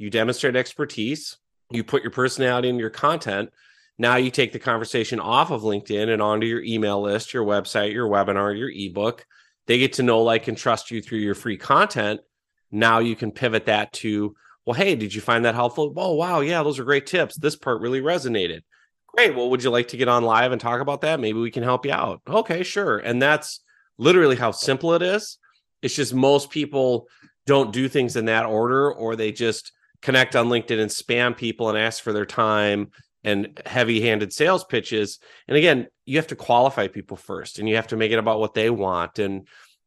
you demonstrate expertise, you put your personality in your content. Now you take the conversation off of LinkedIn and onto your email list, your website, your webinar, your ebook. They get to know, like, and trust you through your free content. Now you can pivot that to, well, hey, did you find that helpful? Oh, wow. Yeah, those are great tips. This part really resonated. Great. Well, would you like to get on live and talk about that? Maybe we can help you out. Okay, sure. And that's literally how simple it is. It's just most people don't do things in that order, or they just connect on LinkedIn and spam people and ask for their time and heavy handed sales pitches. And again, you have to qualify people first and you have to make it about what they want. And,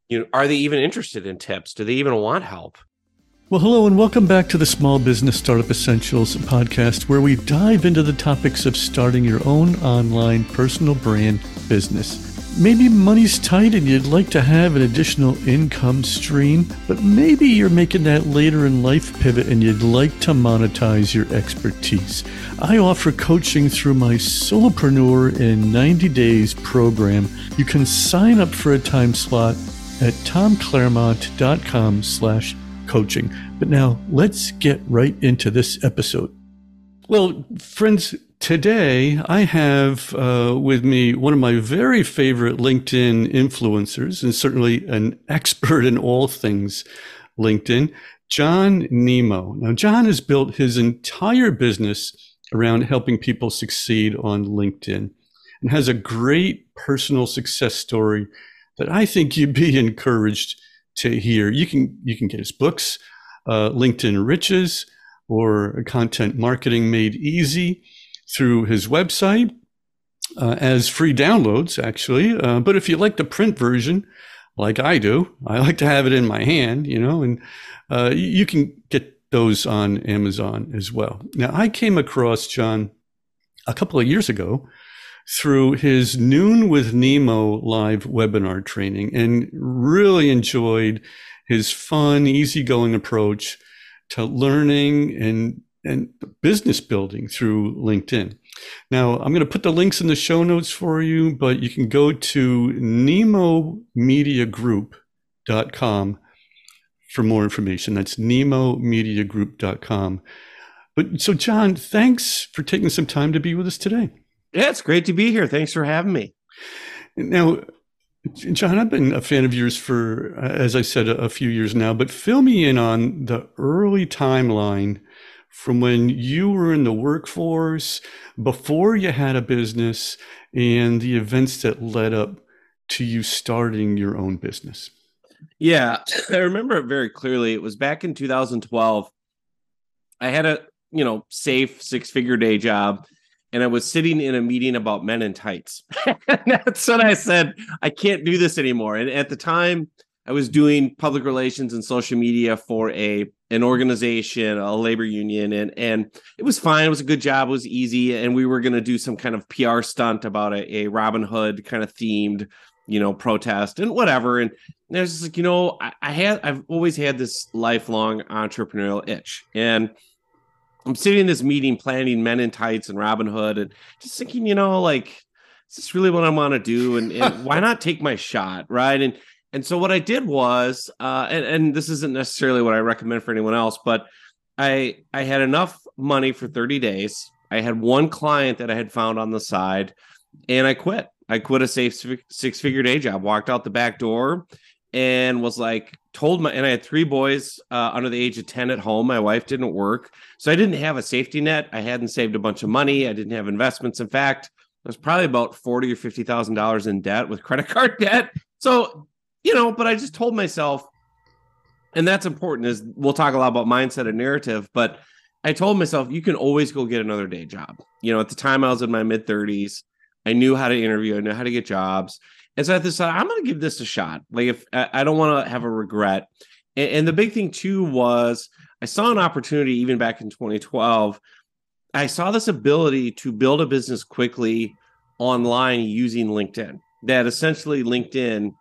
you know, are they even interested in tips? Do they even want help? Well, hello, and welcome back to the Small Business Startup Essentials podcast, where we dive into the topics of starting your own online personal brand business. Maybe money's tight and you'd like to have an additional income stream, but maybe you're making that later in life pivot and you'd like to monetize your expertise. I offer coaching through my Solopreneur in 90 Days program. You can sign up for a time slot at tomclaremont.com slash coaching. But now let's get right into this episode. Well, friends, Today, I have uh, with me one of my very favorite LinkedIn influencers, and certainly an expert in all things LinkedIn, John Nemo. Now, John has built his entire business around helping people succeed on LinkedIn and has a great personal success story that I think you'd be encouraged to hear. You can, you can get his books, uh, LinkedIn Riches or Content Marketing Made Easy through his website uh, as free downloads, actually. Uh, but if you like the print version, like I do, I like to have it in my hand, you know, and uh, you can get those on Amazon as well. Now, I came across John a couple of years ago through his Noon with Nemo live webinar training and really enjoyed his fun, easygoing approach to learning and and business building through LinkedIn. Now, I'm going to put the links in the show notes for you, but you can go to nemomediagroup.com for more information. That's nemomediagroup.com. But so, John, thanks for taking some time to be with us today. Yeah, it's great to be here. Thanks for having me. Now, John, I've been a fan of yours for, as I said, a few years now, but fill me in on the early timeline from when you were in the workforce, before you had a business, and the events that led up to you starting your own business? Yeah, I remember it very clearly. It was back in 2012. I had a, you know, safe six-figure day job and I was sitting in a meeting about men in tights. That's when I said, I can't do this anymore. And at the time, I was doing public relations and social media for a an organization, a labor union, and and it was fine. It was a good job. It was easy, and we were going to do some kind of PR stunt about a, a Robin Hood kind of themed, you know, protest and whatever. And, was just like, you know, I, I had I've always had this lifelong entrepreneurial itch, and I'm sitting in this meeting planning Men in Tights and Robin Hood, and just thinking, you know, like, is this really what I want to do? And, and why not take my shot, right? And and so what I did was, uh, and, and this isn't necessarily what I recommend for anyone else, but I I had enough money for 30 days. I had one client that I had found on the side, and I quit. I quit a safe six figure day job, walked out the back door, and was like told my and I had three boys uh, under the age of 10 at home. My wife didn't work, so I didn't have a safety net. I hadn't saved a bunch of money. I didn't have investments. In fact, I was probably about forty or fifty thousand dollars in debt with credit card debt. So you know, but I just told myself, and that's important, is we'll talk a lot about mindset and narrative, but I told myself, you can always go get another day job. You know, at the time I was in my mid 30s, I knew how to interview, I knew how to get jobs. And so I decided I'm going to give this a shot. Like, if I don't want to have a regret. And, and the big thing too was I saw an opportunity even back in 2012. I saw this ability to build a business quickly online using LinkedIn. That essentially LinkedIn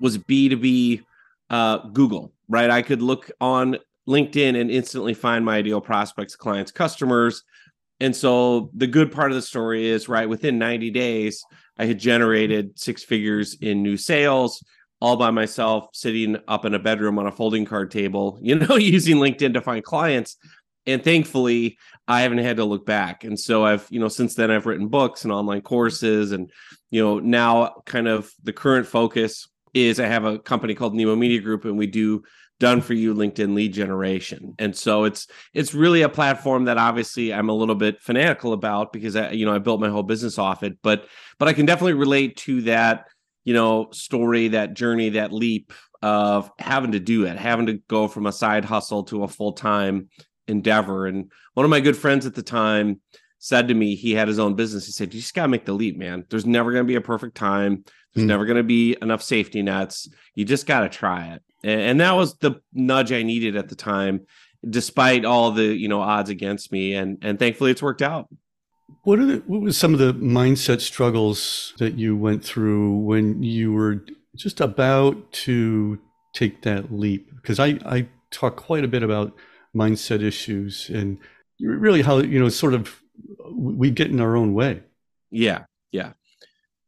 was B2B uh, Google, right? I could look on LinkedIn and instantly find my ideal prospects, clients, customers. And so the good part of the story is, right, within 90 days, I had generated six figures in new sales. all by myself, sitting up in a bedroom on a folding card table, you know, using LinkedIn to find clients. And thankfully, I haven't had to look back. And so I've, you know, since then I've written books and online courses. And, you know, now kind of the current focus is I have a company called Nemo Media Group and we do done for you LinkedIn lead generation. And so it's it's really a platform that obviously I'm a little bit fanatical about because I, you know, I built my whole business off it, but but I can definitely relate to that, you know, story, that journey, that leap of having to do it, having to go from a side hustle to a full-time endeavor. And one of my good friends at the time said to me, he had his own business. He said, You just got to make the leap, man. There's never going to be a perfect time. There's mm. never going to be enough safety nets. You just got to try it. And, and that was the nudge I needed at the time, despite all the, you know, odds against me. And, and thankfully it's worked out. What are the, what was some of the mindset struggles that you went through when you were just about to take that leap? Because I, I talk quite a bit about mindset issues and really how you know sort of we get in our own way yeah yeah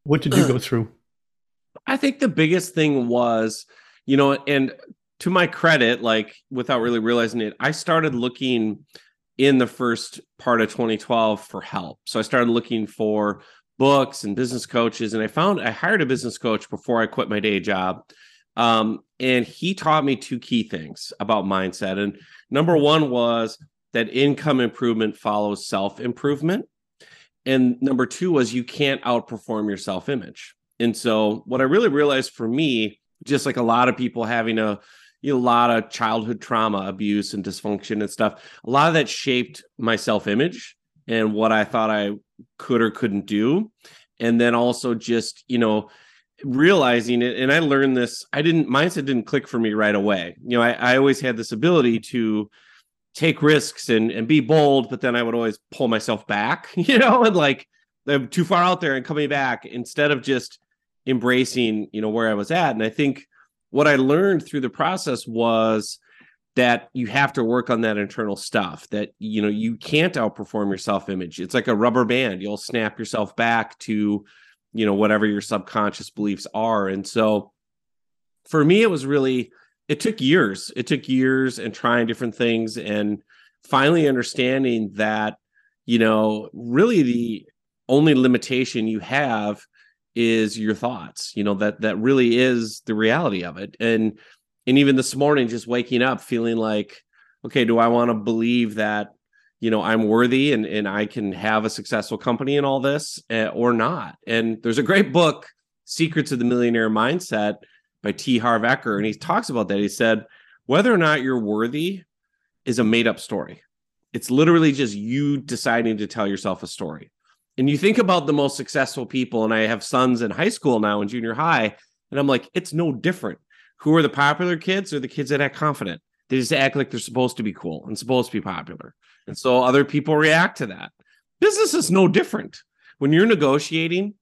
what did you go through i think the biggest thing was you know and to my credit like without really realizing it i started looking in the first part of 2012 for help so i started looking for books and business coaches and i found i hired a business coach before i quit my day job um, and he taught me two key things about mindset and Number one was that income improvement follows self improvement. And number two was you can't outperform your self image. And so, what I really realized for me, just like a lot of people having a, you know, a lot of childhood trauma, abuse, and dysfunction and stuff, a lot of that shaped my self image and what I thought I could or couldn't do. And then also just, you know, realizing it and i learned this i didn't mindset didn't click for me right away you know i, I always had this ability to take risks and, and be bold but then i would always pull myself back you know and like i'm too far out there and coming back instead of just embracing you know where i was at. And i think what i learned through the process was that you have to work on that internal stuff that you know you can't outperform your self image it's like a rubber band. You'll snap yourself back to you know whatever your subconscious beliefs are. And so for me it was really it took years. It took years and trying different things and finally understanding that you know really the only limitation you have is your thoughts you know that that really is the reality of it. And and even this morning just waking up feeling like okay do i want to believe that you know i'm worthy and and i can have a successful company and all this uh, or not? And there's a great book secrets of the millionaire mindset by t. Harv eker and he talks about that. He said whether or not you're worthy is a made up story. It's literally just you deciding to tell yourself a story and you think about the most successful people and i have sons in high school now in junior high and i'm like it's no different who are the popular kids or the kids that act confident they just act like they're supposed to be cool and supposed to be popular. And so other people react to that. Business is no different. When you're negotiating,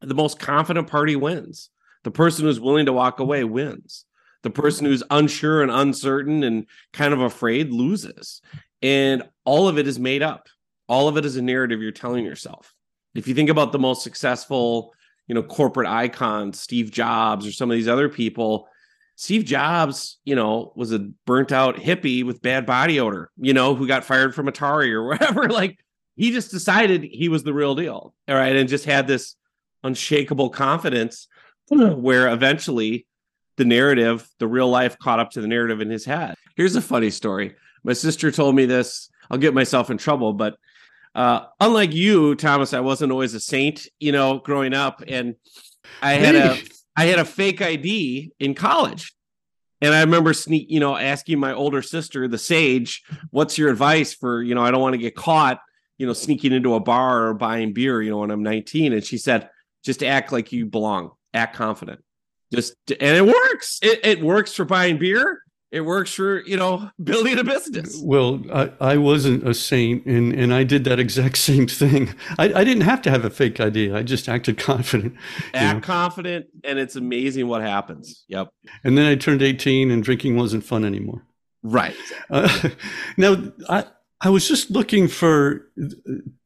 the most confident party wins. The person who's willing to walk away wins. The person who's unsure and uncertain and kind of afraid loses. And all of it is made up. All of it is a narrative you're telling yourself. If you think about the most successful, you know, corporate icons, Steve Jobs or some of these other people, Steve Jobs, you know, was a burnt out hippie with bad body odor, you know, who got fired from Atari or whatever Like he just decided he was the real deal. All right. And just had this unshakable confidence where eventually the narrative, the real life caught up to the narrative in his head. Here's a funny story. My sister told me this. I'll get myself in trouble, but uh, unlike you, Thomas, I wasn't always a saint, you know, growing up. And I had a I had a fake ID in college. And I remember sneak, you know, asking my older sister, the sage, what's your advice for, you know, I don't want to get caught, you know, sneaking into a bar or buying beer, you know, when I'm 19. And she said, just act like you belong, act confident. Just and it works. It, it works for buying beer it works for you know building a business. Well i, I wasn't a saint and, and i did that exact same thing. I, I didn't have to have a fake idea i just acted confident act know. confident and it's amazing what happens. Yep. And then i turned 18 and drinking wasn't fun anymore. Right uh, now I, I was just looking for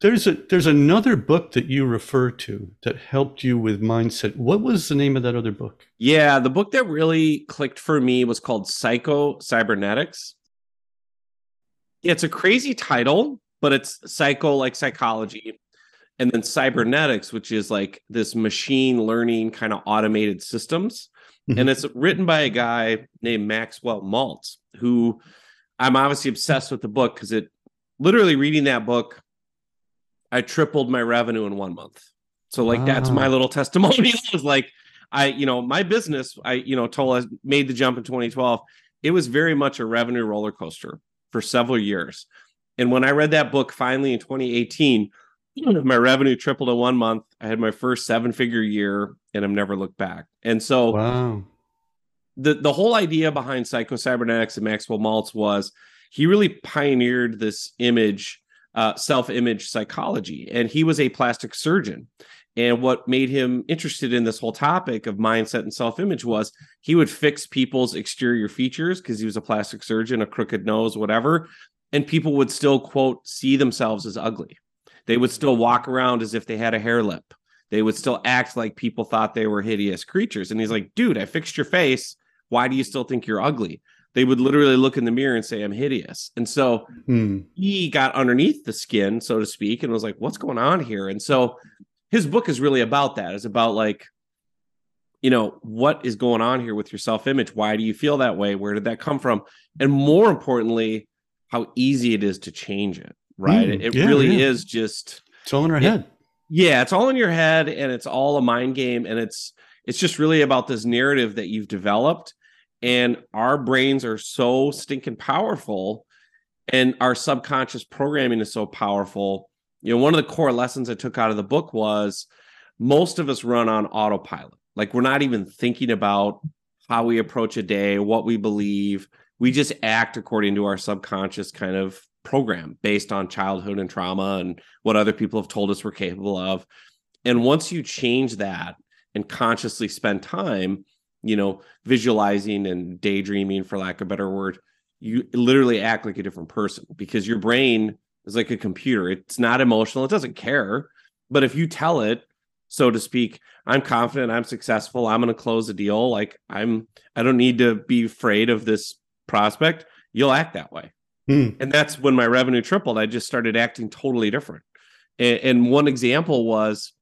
there's a there's another book that you refer to that helped you with mindset. What was the name of that other book? Yeah, the book that really clicked for me was called Psycho Cybernetics. It's a crazy title, but it's psycho like psychology and then cybernetics which is like this machine learning kind of automated systems mm-hmm. and it's written by a guy named Maxwell Maltz who I'm obviously obsessed with the book because it literally reading that book, I tripled my revenue in one month. So like wow. that's my little testimonial was like I, you know, my business, I, you know, told I made the jump in 2012. It was very much a revenue roller coaster for several years. And when I read that book finally in 2018, my revenue tripled in one month. I had my first seven figure year and I've never looked back. And so wow. the, the whole idea behind Psycho Cybernetics and Maxwell Maltz was he really pioneered this image, uh, self image psychology. And he was a plastic surgeon. And what made him interested in this whole topic of mindset and self image was he would fix people's exterior features because he was a plastic surgeon, a crooked nose, whatever. And people would still, quote, see themselves as ugly. They would still walk around as if they had a hare lip. They would still act like people thought they were hideous creatures. And he's like, dude, I fixed your face. Why do you still think you're ugly? They would literally look in the mirror and say, I'm hideous. And so hmm. he got underneath the skin, so to speak, and was like, what's going on here? And so his book is really about that. It's about like, you know, what is going on here with your self image? Why do you feel that way? Where did that come from? And more importantly, how easy it is to change it, right? Mm, it, yeah, really yeah. is just, it's all in our it, head. Yeah, it's all in your head and it's all a mind game. And it's, it's just really about this narrative that you've developed and our brains are so stinking powerful and our subconscious programming is so powerful. You know one of the core lessons i took out of the book was most of us run on autopilot. Like we're not even thinking about how we approach a day what we believe. We just act according to our subconscious kind of program based on childhood and trauma and what other people have told us we're capable of. And once you change that and consciously spend time you know, visualizing and daydreaming, for lack of a better word, you literally act like a different person because your brain is like a computer. It's not emotional, it doesn't care. But if you tell it, so to speak, I'm confident, I'm successful, I'm going to close a deal, like I'm, I don't need to be afraid of this prospect, you'll act that way. Hmm. And that's when my revenue tripled. I just started acting totally different. And, and one example was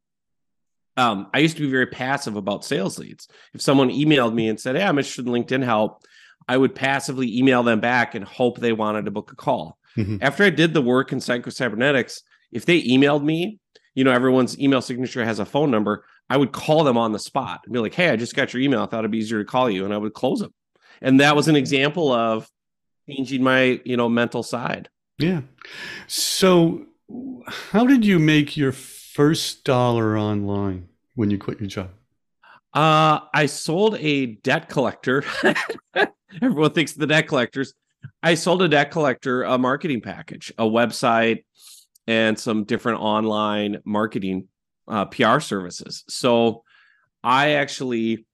um, I used to be very passive about sales leads. If someone emailed me and said, Hey, I'm interested in LinkedIn help, I would passively email them back and hope they wanted to book a call. Mm-hmm. After I did the work in Psycho Cybernetics, if they emailed me, you know, everyone's email signature has a phone number. I would call them on the spot and be like, Hey, I just got your email. I thought it'd be easier to call you. And I would close them. And that was an example of changing my, you know, mental side. Yeah. So how did you make your first dollar online when you quit your job? Uh, I sold a debt collector. Everyone thinks the debt collectors. I sold a debt collector a marketing package, a website, and some different online marketing uh, PR services. So I actually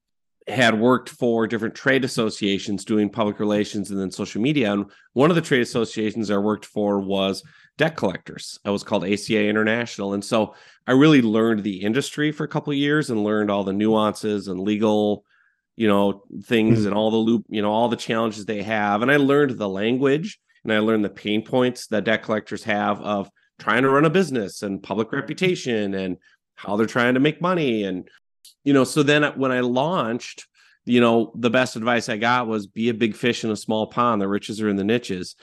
had worked for different trade associations doing public relations and then social media. And one of the trade associations I worked for was debt collectors. It was called ACA International. And so I really learned the industry for a couple years and learned all the nuances and legal, you know, things mm-hmm. and all the loop, you know, all the challenges they have. And I learned the language and I learned the pain points that debt collectors have of trying to run a business and public reputation and how they're trying to make money. And, you know, so then when I launched, you know, the best advice I got was be a big fish in a small pond. The riches are in the niches.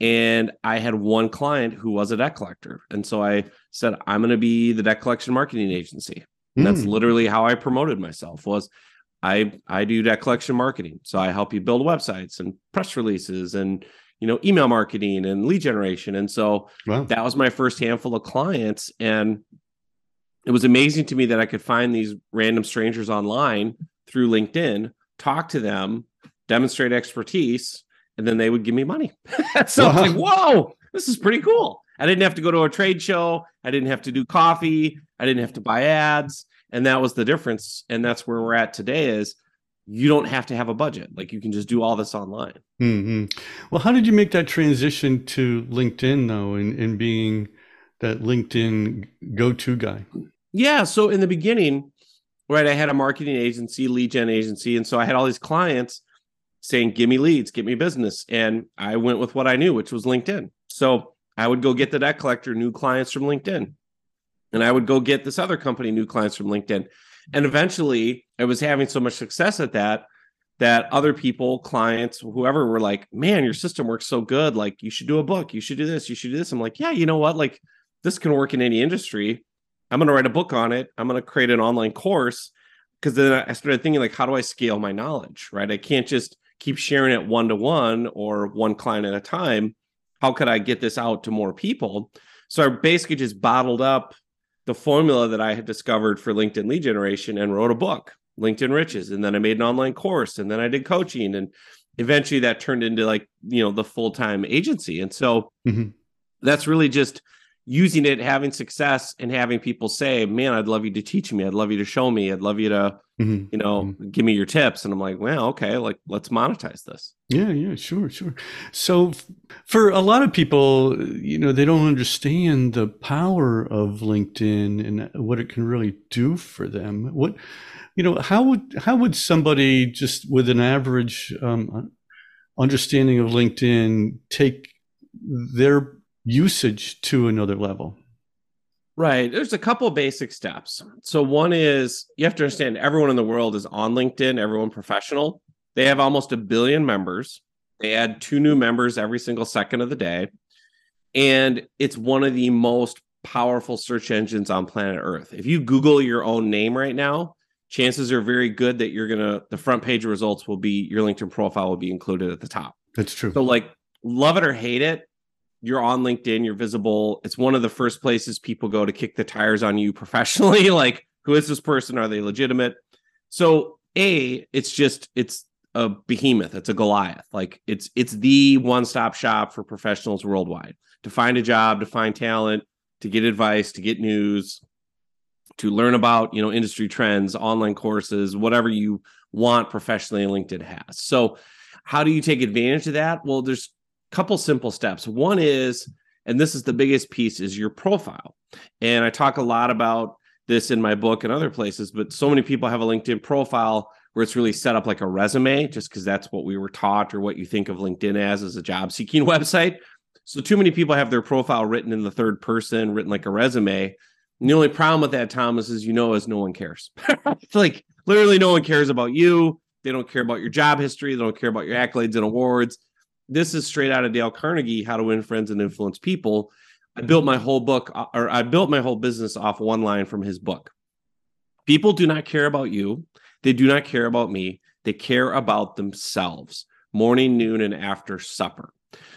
And I had one client who was a debt collector. And so I said, I'm going to be the debt collection marketing agency. And that's hmm. literally how I promoted myself was I I do debt collection marketing. So I help you build websites and press releases and you know email marketing and lead generation. And so wow. that was my first handful of clients and it was amazing to me that I could find these random strangers online through LinkedIn, talk to them, demonstrate expertise, and then they would give me money. so wow. I was like, whoa, this is pretty cool. I didn't have to go to a trade show. I didn't have to do coffee. I didn't have to buy ads. And that was the difference. And that's where we're at today is you don't have to have a budget. Like you can just do all this online. Mm-hmm. Well, how did you make that transition to LinkedIn though, and in, in being that LinkedIn go-to guy? Yeah. So in the beginning, right, I had a marketing agency, lead gen agency, and so I had all these clients saying, "Give me leads, get me business," and I went with what I knew, which was LinkedIn. So I would go get the debt collector new clients from LinkedIn, and I would go get this other company new clients from LinkedIn. And eventually, I was having so much success at that that other people, clients, whoever were like, man, your system works so good. Like, you should do a book. You should do this. You should do this. I'm like, yeah, you know what? Like, this can work in any industry. I'm going to write a book on it. I'm going to create an online course. Cause then I started thinking, like, how do I scale my knowledge? Right. I can't just keep sharing it one to one or one client at a time. How could I get this out to more people? So I basically just bottled up the formula that I had discovered for LinkedIn lead generation and wrote a book, LinkedIn Riches. And then I made an online course and then I did coaching. And eventually that turned into like, you know, the full time agency. And so mm-hmm. that's really just using it, having success, and having people say, "Man, I'd love you to teach me. I'd love you to show me. I'd love you to, mm-hmm. you know, mm-hmm. give me your tips." And I'm like, "Well, okay, like let's monetize this." Yeah, yeah, sure, sure. So, for a lot of people, you know, they don't understand the power of LinkedIn and what it can really do for them. What, you know, how would how would somebody just with an average um, understanding of LinkedIn take their usage to another level? Right. There's a couple basic steps. So one is you have to understand everyone in the world is on LinkedIn, everyone professional. They have almost a billion members. They add two new members every single second of the day. And it's one of the most powerful search engines on planet Earth. If you Google your own name right now, chances are very good that you're going to, the front page results will be, your LinkedIn profile will be included at the top. That's true. So, like, love it or hate it, you're on LinkedIn, you're visible. It's one of the first places people go to kick the tires on you professionally. like, who is this person? Are they legitimate? So, A, it's just it's a behemoth, it's a Goliath. Like it's it's the one-stop shop for professionals worldwide to find a job, to find talent, to get advice, to get news, to learn about, you know, industry trends, online courses, whatever you want professionally LinkedIn has. So, how do you take advantage of that? Well, there's couple simple steps. One is, and this is the biggest piece, is your profile. And I talk a lot about this in my book and other places, but so many people have a LinkedIn profile where it's really set up like a resume, just because that's what we were taught or what you think of LinkedIn as as a job seeking website. So too many people have their profile written in the third person, written like a resume. And the only problem with that, Thomas, is you know, is no one cares. it's like literally no one cares about you. They don't care about your job history. They don't care about your accolades and awards this is straight out of Dale Carnegie, How to Win Friends and Influence People. I built my whole book, uh, or I built my whole business off one line from his book. People do not care about you. They do not care about me. They care about themselves, morning, noon, and after supper.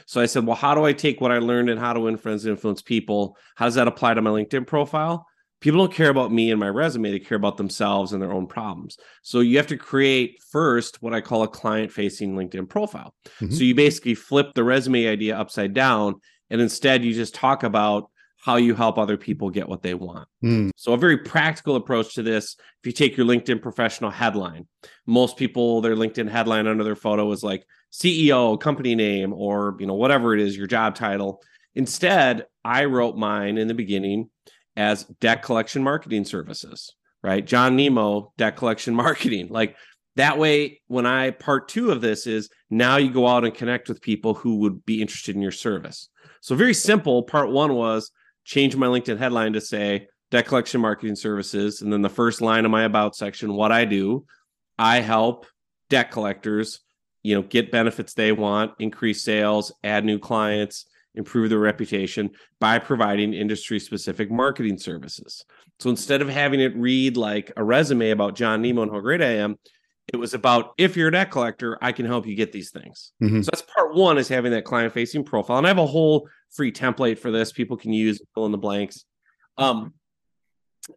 So I said, well, how do I take what I learned in How to Win Friends and Influence People? How does that apply to my LinkedIn profile? People don't care about me and my resume they care about themselves and their own problems so you have to create first what i call a client facing linkedin profile mm-hmm. so you basically flip the resume idea upside down and instead you just talk about how you help other people get what they want. Mm. So a very practical approach to this, if you take your LinkedIn professional headline, most people their LinkedIn headline under their photo is like CEO, company name or, you know, whatever it is, your job title. Instead, I wrote mine in the beginning as debt collection marketing services, right? John Nemo, debt collection marketing. Like that way, when I part two of this is now you go out and connect with people who would be interested in your service. So, very simple. Part one was change my LinkedIn headline to say debt collection marketing services. And then the first line of my about section, what I do, I help debt collectors, you know, get benefits they want, increase sales, add new clients, improve their reputation by providing industry specific marketing services. So instead of having it read like a resume about John Nemo and how great I am, it was about if you're a debt collector, I can help you get these things. Mm-hmm. So that's part one is having that client facing profile. And I have a whole free template for this people can use, fill in the blanks. Um,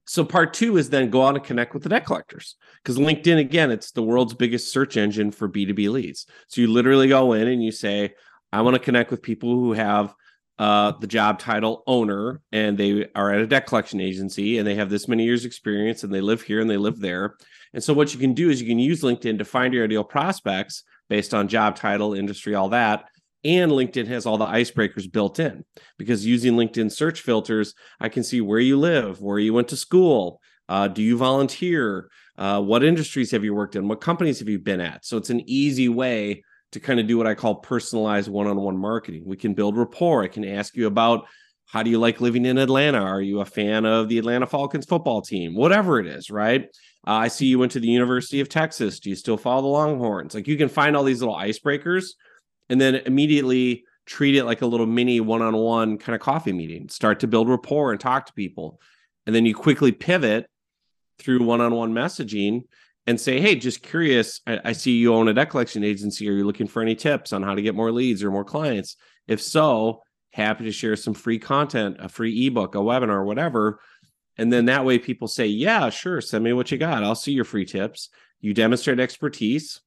so part two is then go out and connect with the debt collectors because linkedin again it's the world's biggest search engine for b2b leads so you literally go in and you say I want to connect with people who have uh, the job title owner and they are at a debt collection agency and they have this many years experience and they live here and they live there. And so what you can do is you can use linkedin to find your ideal prospects based on job title industry all that. And linkedin has all the icebreakers built in because using linkedin search filters i can see where you live where you went to school uh, do you volunteer? Uh, what industries have you worked in? What companies have you been at? So it's an easy way to kind of do what I call personalized one on one marketing. We can build rapport. I can ask you about how do you like living in Atlanta? Are you a fan of the Atlanta Falcons football team? Whatever it is, right? Uh, I see you went to the University of Texas. Do you still follow the Longhorns? Like you can find all these little icebreakers and then immediately treat it like a little mini one on one kind of coffee meeting. Start to build rapport and talk to people. And then you quickly pivot through one on one messaging and say, hey, just curious, I, I, see you own a debt collection agency. Are you looking for any tips on how to get more leads or more clients? If so, happy to share some free content, a free ebook, a webinar, whatever. And then that way people say, yeah, sure, send me what you got. I'll see your free tips. You demonstrate expertise,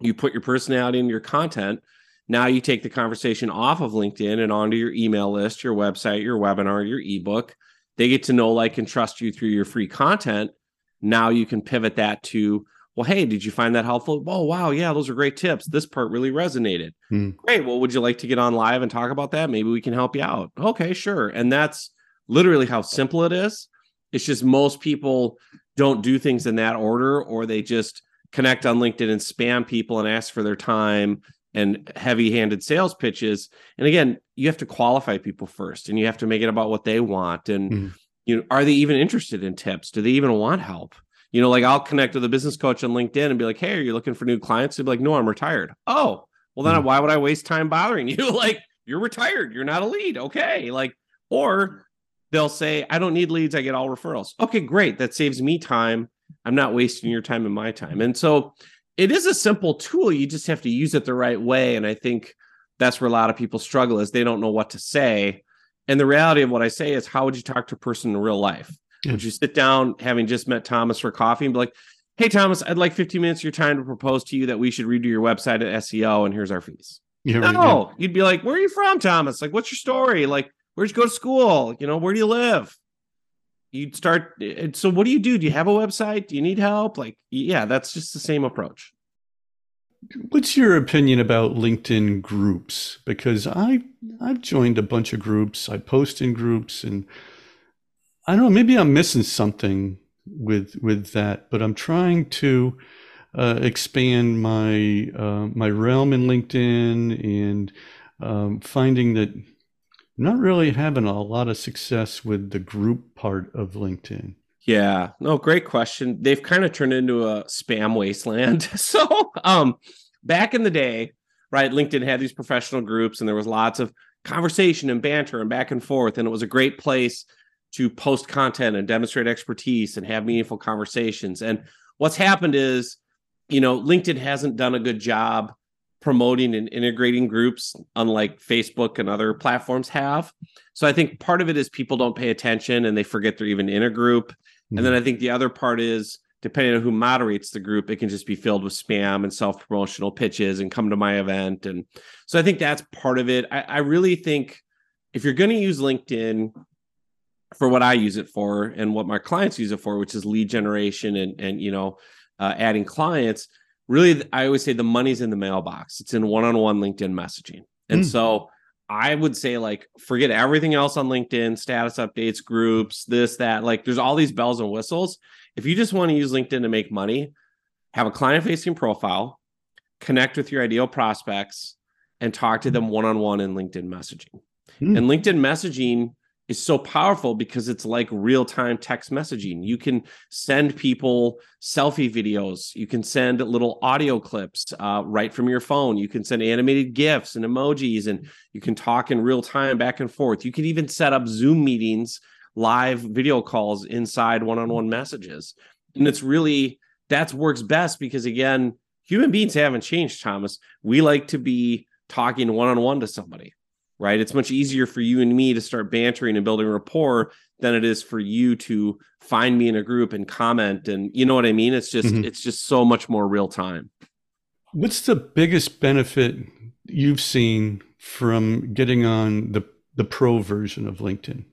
you put your personality in your content. Now you take the conversation off of LinkedIn and onto your email list, your website, your webinar, your ebook. They get to know, like, and trust you through your free content now you can pivot that to well hey did you find that helpful? Oh wow. Yeah those are great tips. This part really resonated. Mm. great. Well would you like to get on live and talk about that? Maybe we can help you out. Okay sure. And that's literally how simple it is. It's just most people don't do things in that order or they just connect on linkedin and spam people and ask for their time and heavy-handed sales pitches. And again you have to qualify people first and you have to make it about what they want. And mm you know are they even interested in tips? Do they even want help? You know like i'll connect with a business coach on linkedin and be like hey are you looking for new clients? They'd be like no i'm retired. Oh well then mm-hmm. why would i waste time bothering you? Like you're retired. You're not a lead. Okay like or they'll say i don't need leads. I get all referrals. Okay great. That saves me time. I'm not wasting your time and my time. And so it is a simple tool. You just have to use it the right way. And i think that's where a lot of people struggle is they don't know what to say and the reality of what I say is, how would you talk to a person in real life? Yeah. Would you sit down, having just met Thomas for coffee, and be like, "Hey, Thomas, I'd like 15 minutes of your time to propose to you that we should redo your website at SEO, and here's our fees." Yeah, no, right, you'd be like, "Where are you from, Thomas? Like, what's your story? Like, where'd you go to school? You know, where do you live?" You'd start. Eh, eh, so, what do you do? Do you have a website? Do you need help? Like, yeah, that's just the same approach. What's your opinion about LinkedIn groups? Because I I've joined a bunch of groups. I post in groups, and I don't know. Maybe I'm missing something with with that. But I'm trying to uh, expand my uh, my realm in LinkedIn and um, finding that I'm not really having a lot of success with the group part of LinkedIn. Yeah, no, great question. They've kind of turned into a spam wasteland. so, um, back in the day, right, LinkedIn had these professional groups and there was lots of conversation and banter and back and forth. And it was a great place to post content and demonstrate expertise and have meaningful conversations. And what's happened is, you know, LinkedIn hasn't done a good job promoting and integrating groups, unlike Facebook and other platforms have. So I think part of it is people don't pay attention and they forget they're even in a group. Mm-hmm. And then I think the other part is depending on who moderates the group, it can just be filled with spam and self promotional pitches and come to my event. And so I think that's part of it. I, I really think if you're going to use LinkedIn for what I use it for and what my clients use it for, which is lead generation and and you know uh, adding clients, really I always say the money's in the mailbox. It's in one-on-one LinkedIn messaging. And mm. so I would say like forget everything else on LinkedIn, status updates, groups, this, that. Like there's all these bells and whistles. If you just want to use LinkedIn to make money, have a client facing profile, connect with your ideal prospects, and talk to them one on one in LinkedIn messaging. Hmm. And LinkedIn messaging is so powerful because it's like real time text messaging. You can send people selfie videos. You can send little audio clips uh, right from your phone. You can send animated GIFs and emojis, and you can talk in real time back and forth. You can even set up Zoom meetings, live video calls inside one on one messages. And it's really that works best because, again, human beings haven't changed, Thomas. We like to be talking one on one to somebody right? It's much easier for you and me to start bantering and building rapport than it is for you to find me in a group and comment and you know what I mean? It's just mm-hmm. it's just so much more real time. What's the biggest benefit you've seen from getting on the the pro version of LinkedIn?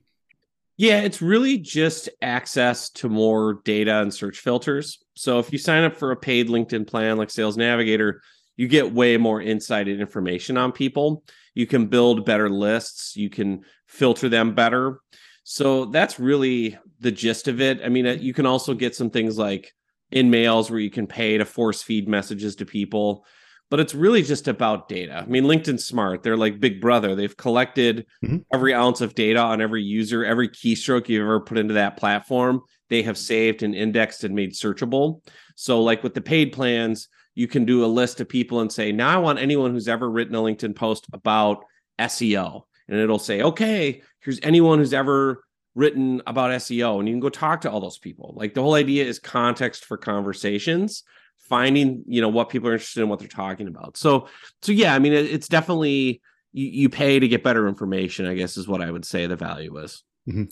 Yeah, it's really just access to more data and search filters. So if you sign up for a paid LinkedIn plan like Sales Navigator, you get way more insight and information on people. You can build better lists, you can filter them better. So that's really the gist of it. I mean, uh, you can also get some things like InMails where you can pay to force feed messages to people but it's really just about data. I mean, LinkedIn smart. They're like Big Brother. They've collected mm-hmm. every ounce of data on every user, every keystroke you've ever put into that platform. They have saved and indexed and made searchable. So, like with the paid plans, you can do a list of people and say, now I want anyone who's ever written a LinkedIn post about SEO. And it'll say, okay, here's anyone who's ever written about SEO. And you can go talk to all those people. Like the whole idea is context for conversations finding you know what people are interested in what they're talking about so so yeah i mean it, it's definitely you, you pay to get better information i guess is what i would say the value is mm-hmm.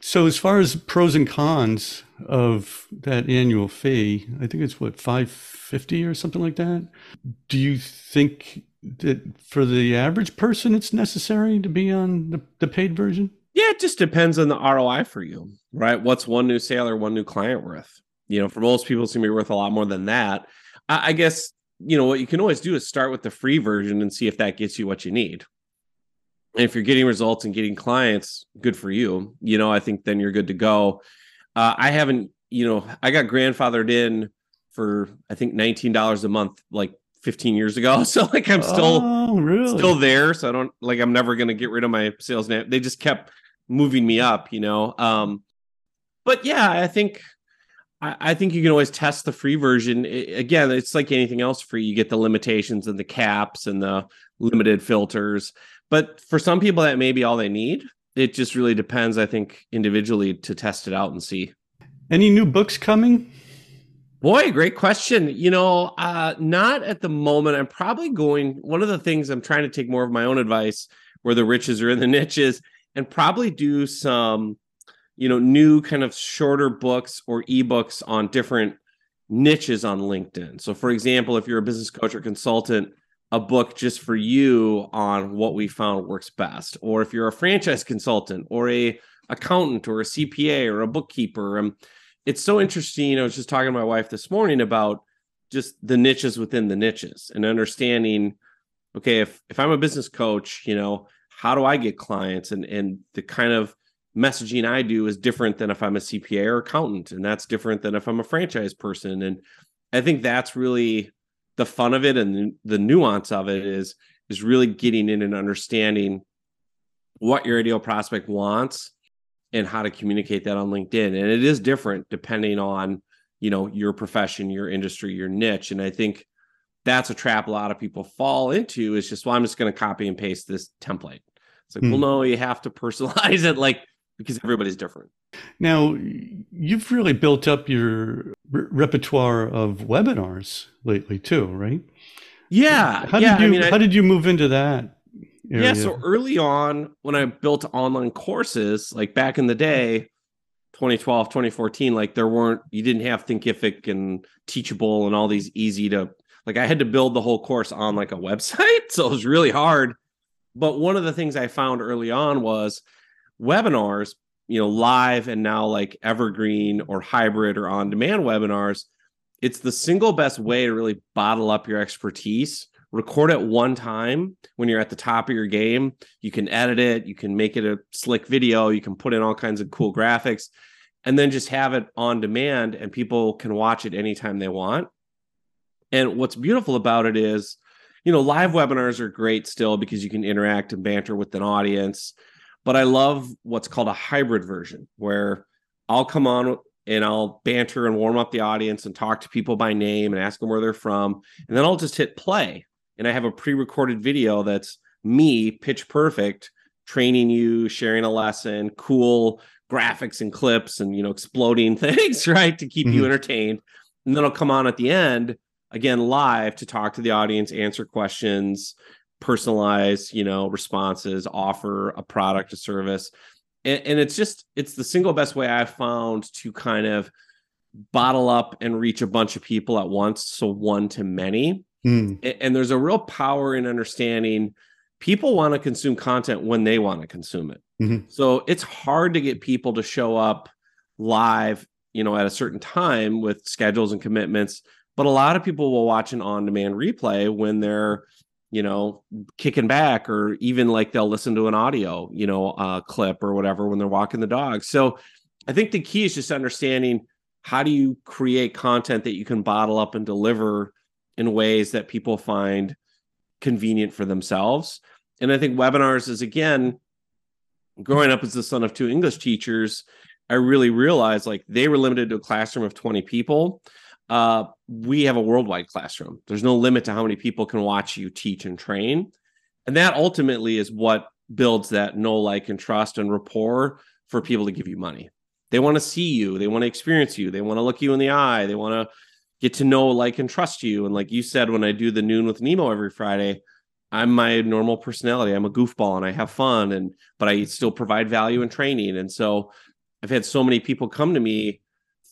so as far as pros and cons of that annual fee i think it's what 550 or something like that do you think that for the average person it's necessary to be on the, the paid version yeah it just depends on the roi for you right what's one new sale or one new client worth you know, for most people, it's gonna be worth a lot more than that. I, I guess you know what you can always do is start with the free version and see if that gets you what you need. And if you're getting results and getting clients, good for you. You know, I think then you're good to go. Uh, I haven't, you know, I got grandfathered in for I think nineteen dollars a month, like 15 years ago. So like I'm still oh, really? still there. So I don't like I'm never gonna get rid of my Sales Nav. They just kept moving me up, you know. Um, but yeah, I think I, think you can always test the free version. again, it's like anything else free. You get the limitations and the caps and the limited filters. But for some people, that may be all they need. It just really depends, I think, individually to test it out and see. Any new books coming? Boy, great question. You know, uh, not at the moment. I'm probably going. One of the things I'm trying to take more of my own advice, where the riches are in the niches, and probably do some you know new kind of shorter books or ebooks on different niches on linkedin so for example if you're a business coach or consultant a book just for you on what we found works best. Or if you're a franchise consultant or a accountant or a cpa or a bookkeeper um, it's so interesting. I was just talking to my wife this morning about just the niches within the niches and understanding okay if if i'm a business coach you know how do i get clients? And and the kind of messaging I do is different than if I'm a CPA or accountant, and that's different than if I'm a franchise person. And I think that's really the fun of it and the nuance of it is is really getting in and understanding what your ideal prospect wants and how to communicate that on LinkedIn. And it is different depending on, you know, your profession, your industry, your niche. And I think that's a trap a lot of people fall into is just, well, I'm just going to copy and paste this template. It's like, mm. well, hmm. no, you have to personalize it. Like because everybody's different. Now, you've really built up your re- repertoire of webinars lately too, right? Yeah. How yeah, did you I mean, how I, did you move into that? Area? Yeah, so early on when I built online courses, like back in the day, 2012, 2014, like there weren't you didn't have Thinkific and Teachable and all these easy to like I had to build the whole course on like a website, so it was really hard. But one of the things I found early on was webinars, you know, live and now like evergreen or hybrid or on demand webinars, it's the single best way to really bottle up your expertise. Record it one time when you're at the top of your game. You can edit it, you can make it a slick video, you can put in all kinds of cool graphics, and then just have it on demand and people can watch it anytime they want. And what's beautiful about it is, you know, live webinars are great still because you can interact and banter with an audience. But I love what's called a hybrid version where I'll come on and I'll banter and warm up the audience and talk to people by name and ask them where they're from. And then I'll just hit play. And I have a pre recorded video that's me, pitch perfect, training you, sharing a lesson, cool graphics and clips and, you know, exploding things, right? To keep mm-hmm. you entertained. And then I'll come on at the end again live to talk to the audience, answer questions, personalize you know responses offer a product a service and, and, it's just it's the single best way i've found to kind of bottle up and reach a bunch of people at once so one to many mm. and, and there's a real power in understanding people want to consume content when they want to consume it. Mhm. So it's hard to get people to show up live, you know, at a certain time with schedules and commitments. But a lot of people will watch an on demand replay when they're, you know, kicking back or even like they'll listen to an audio, you know, uh, clip or whatever when they're walking the dog. So I think the key is just understanding how do you create content that you can bottle up and deliver in ways that people find convenient for themselves. And I think webinars is again, growing up as the son of two English teachers, I really realized like they were limited to a classroom of 20 people. Uh, we have a worldwide classroom. There's no limit to how many people can watch you teach and train. And that ultimately is what builds that know, like, and trust and rapport for people to give you money. They want to see you, they want to experience you, they want to look you in the eye, they want to get to know, like, and trust you. And like you said, when I do the noon with Nemo every Friday, I'm my normal personality. I'm a goofball and I have fun and but I still provide value and training. And so I've had so many people come to me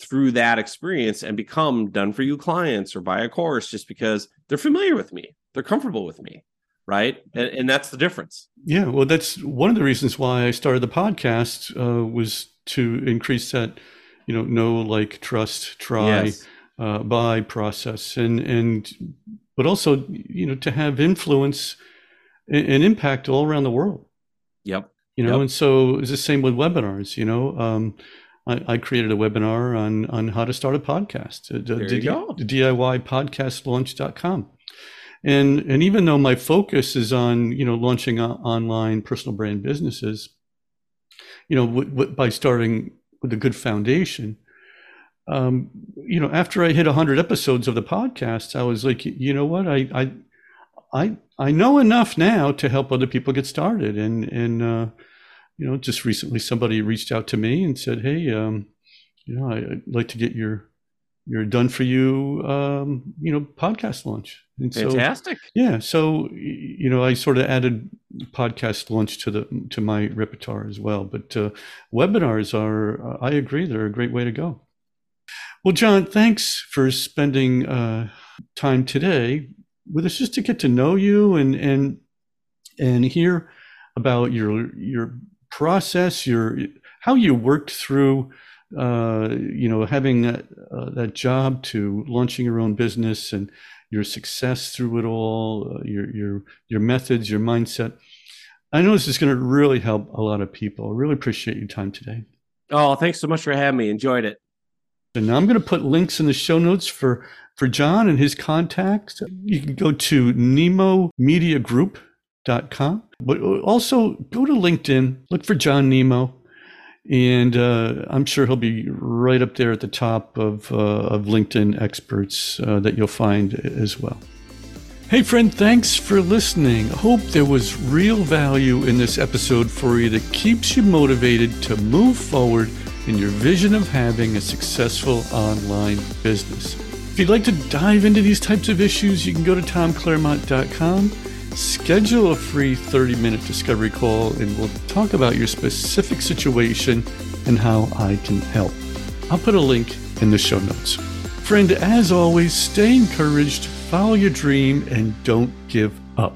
through that experience and become done for you clients or buy a course just because they're familiar with me. They're comfortable with me. Right. And, and that's the difference. Yeah, well, that's one of the reasons why I started the podcast uh, was to increase that, you know, know, like, trust, try, Yes. uh, buy process, and and but also, you know, to have influence and, impact all around the world. Yep. You know, Yep. and so it's the same with webinars. You know, um, I, I created a webinar on on how to start a podcast. uh, There you go. DIY podcastlaunch.com. And and even though my focus is on you know launching online personal brand businesses, you know, w- w- by starting with a good foundation, um, you know, after I hit hundred episodes of the podcast, I was like, you know what, I I I I know enough now to help other people get started, and and uh, you know, just recently somebody reached out to me and said, hey, um, you know, I, I'd like to get your your done for you, um, you know, podcast launch. And so, Fantastic. yeah, so you know, I sort of added podcast launch to the to my repertoire as well. But uh, webinars are, uh, I agree, they're a great way to go. Well, John, thanks for spending uh, time today with us, just to get to know you and and and hear about your your process, your how you worked through uh, you know, having that, uh, that job to launching your own business and your success through it all, uh, your your your methods, your mindset. I know this is going to really help a lot of people. I really appreciate your time today. Oh, thanks so much for having me. Enjoyed it. And now I'm going to put links in the show notes for for John and his contacts. You can go to but also go to LinkedIn, look for John Nemo, and uh, I'm sure he'll be right up there at the top of, uh, of LinkedIn experts uh, that you'll find as well. Hey, friend, thanks for listening. Hope there was real value in this episode for you that keeps you motivated to move forward in your vision of having a successful online business. If you'd like to dive into these types of issues, you can go to tomclaremont.com, schedule a free 30 minute discovery call, and we'll talk about your specific situation and how I can help. I'll put a link in the show notes. Friend, as always, stay encouraged, follow your dream, and don't give up.